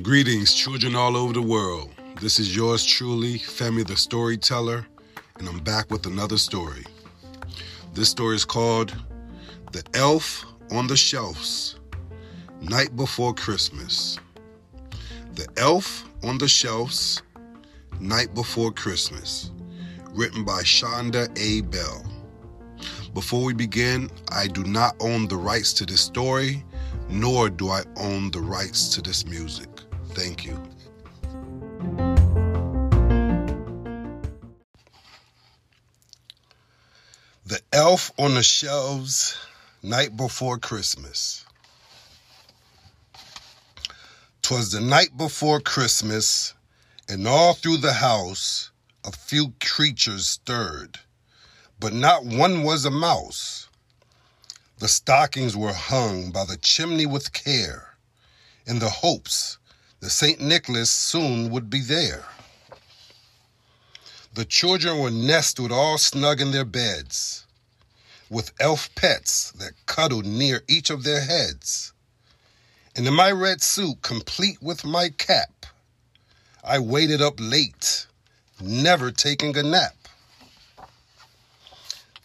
Greetings, children all over the world. This is yours truly, Femi the Storyteller, and I'm back with another story. This story is called The Elf on the Shelves Night Before Christmas. The Elf on the Shelves Night Before Christmas, written by Chanda A. Bell. Before we begin, I do not own the rights to this story, nor do I own the rights to this music. Thank you. The Elf on the Shelves, Night Before Christmas. 'Twas the night before Christmas, and all through the house a few creatures stirred, but not one was a mouse. The stockings were hung by the chimney with care, in the hopes that St. Nicholas soon would be there. The children were nestled all snug in their beds, with elf pets that cuddled near each of their heads. And in my red suit, complete with my cap, I waited up late, never taking a nap.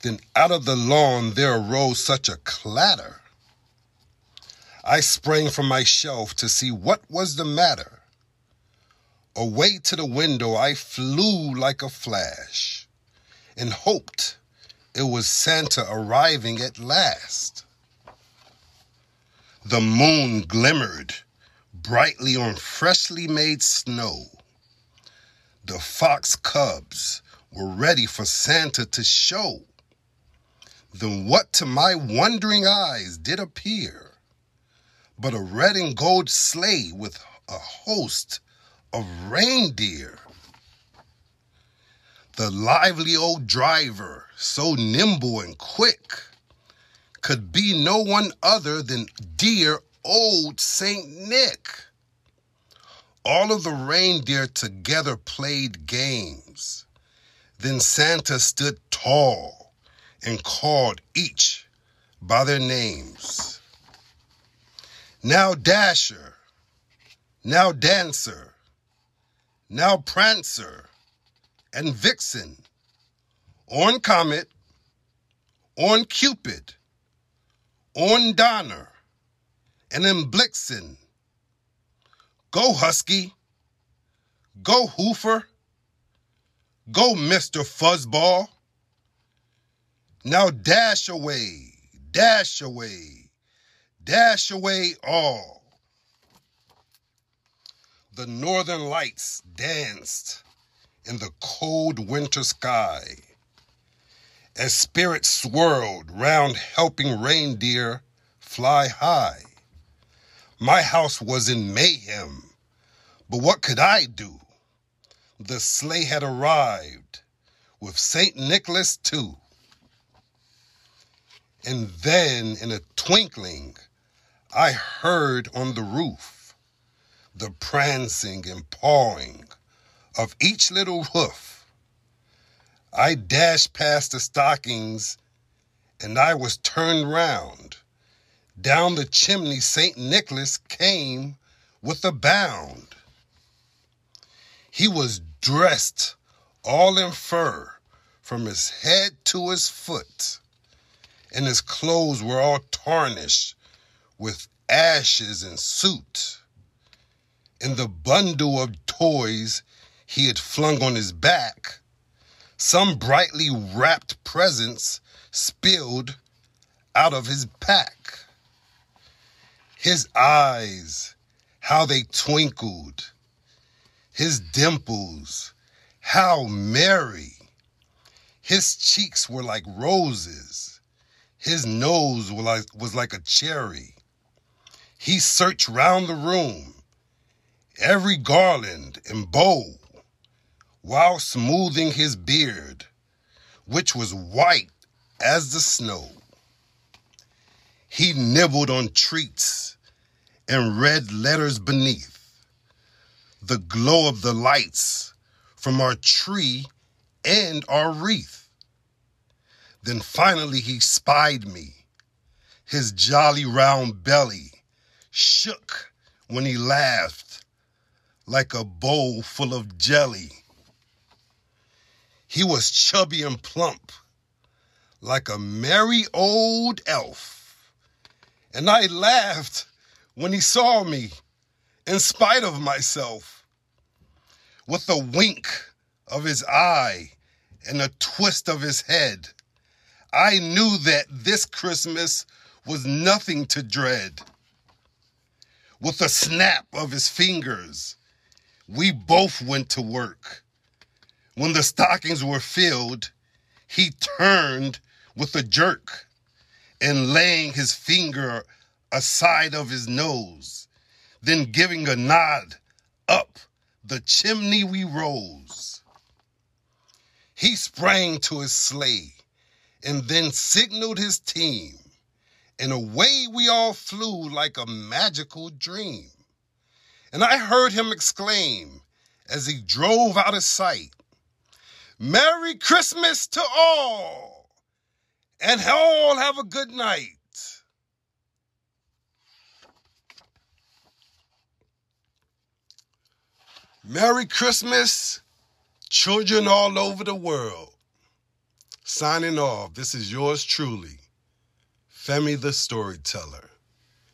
Then out of the lawn there arose such a clatter. I sprang from my shelf to see what was the matter. Away to the window I flew like a flash and hoped it was Santa arriving at last. The moon glimmered brightly on freshly made snow. The fox cubs were ready for Santa to show. Then what to my wondering eyes did appear but a red and gold sleigh with a host of reindeer? The lively old driver, so nimble and quick, could be no one other than dear old Saint Nick. All of the reindeer together played games. Then Santa stood tall and called each by their names. Now Dasher, now Dancer, now Prancer, and Vixen, on Comet, on Cupid, on Donner, and in Blixen. Go Husky, go Hoofer, go Mr. Fuzzball. Now dash away, dash away, dash away all. The northern lights danced in the cold winter sky as spirits swirled round helping reindeer fly high. My house was in mayhem, but what could I do? The sleigh had arrived with St. Nicholas too. And then in a twinkling, I heard on the roof the prancing and pawing of each little hoof. I dashed past the stockings and I was turned round. Down the chimney, St. Nicholas came with a bound. He was dressed all in fur from his head to his foot, and his clothes were all tarnished with ashes and soot. In the bundle of toys he had flung on his back, some brightly wrapped presents spilled out of his pack. His eyes, how they twinkled. His dimples, how merry. His cheeks were like roses. His nose was like, was like a cherry. He searched round the room, every garland and bow, while smoothing his beard, which was white as the snow. He nibbled on treats and read letters beneath the glow of the lights from our tree and our wreath. Then finally he spied me. His jolly round belly shook when he laughed like a bowl full of jelly. He was chubby and plump, like a merry old elf. And I laughed when he saw me, in spite of myself. With a wink of his eye and a twist of his head, I knew that this Christmas was nothing to dread. With a snap of his fingers, we both went to work. When the stockings were filled, he turned with a jerk and laying his finger aside of his nose, then giving a nod up the chimney we rose. He sprang to his sleigh and then signaled his team, and away we all flew like a magical dream. And I heard him exclaim as he drove out of sight, Merry Christmas to all, and all have a good night. Merry Christmas, children all over the world. Signing off, this is yours truly, Femi the Storyteller.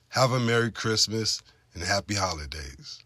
Have a Merry Christmas and Happy Holidays.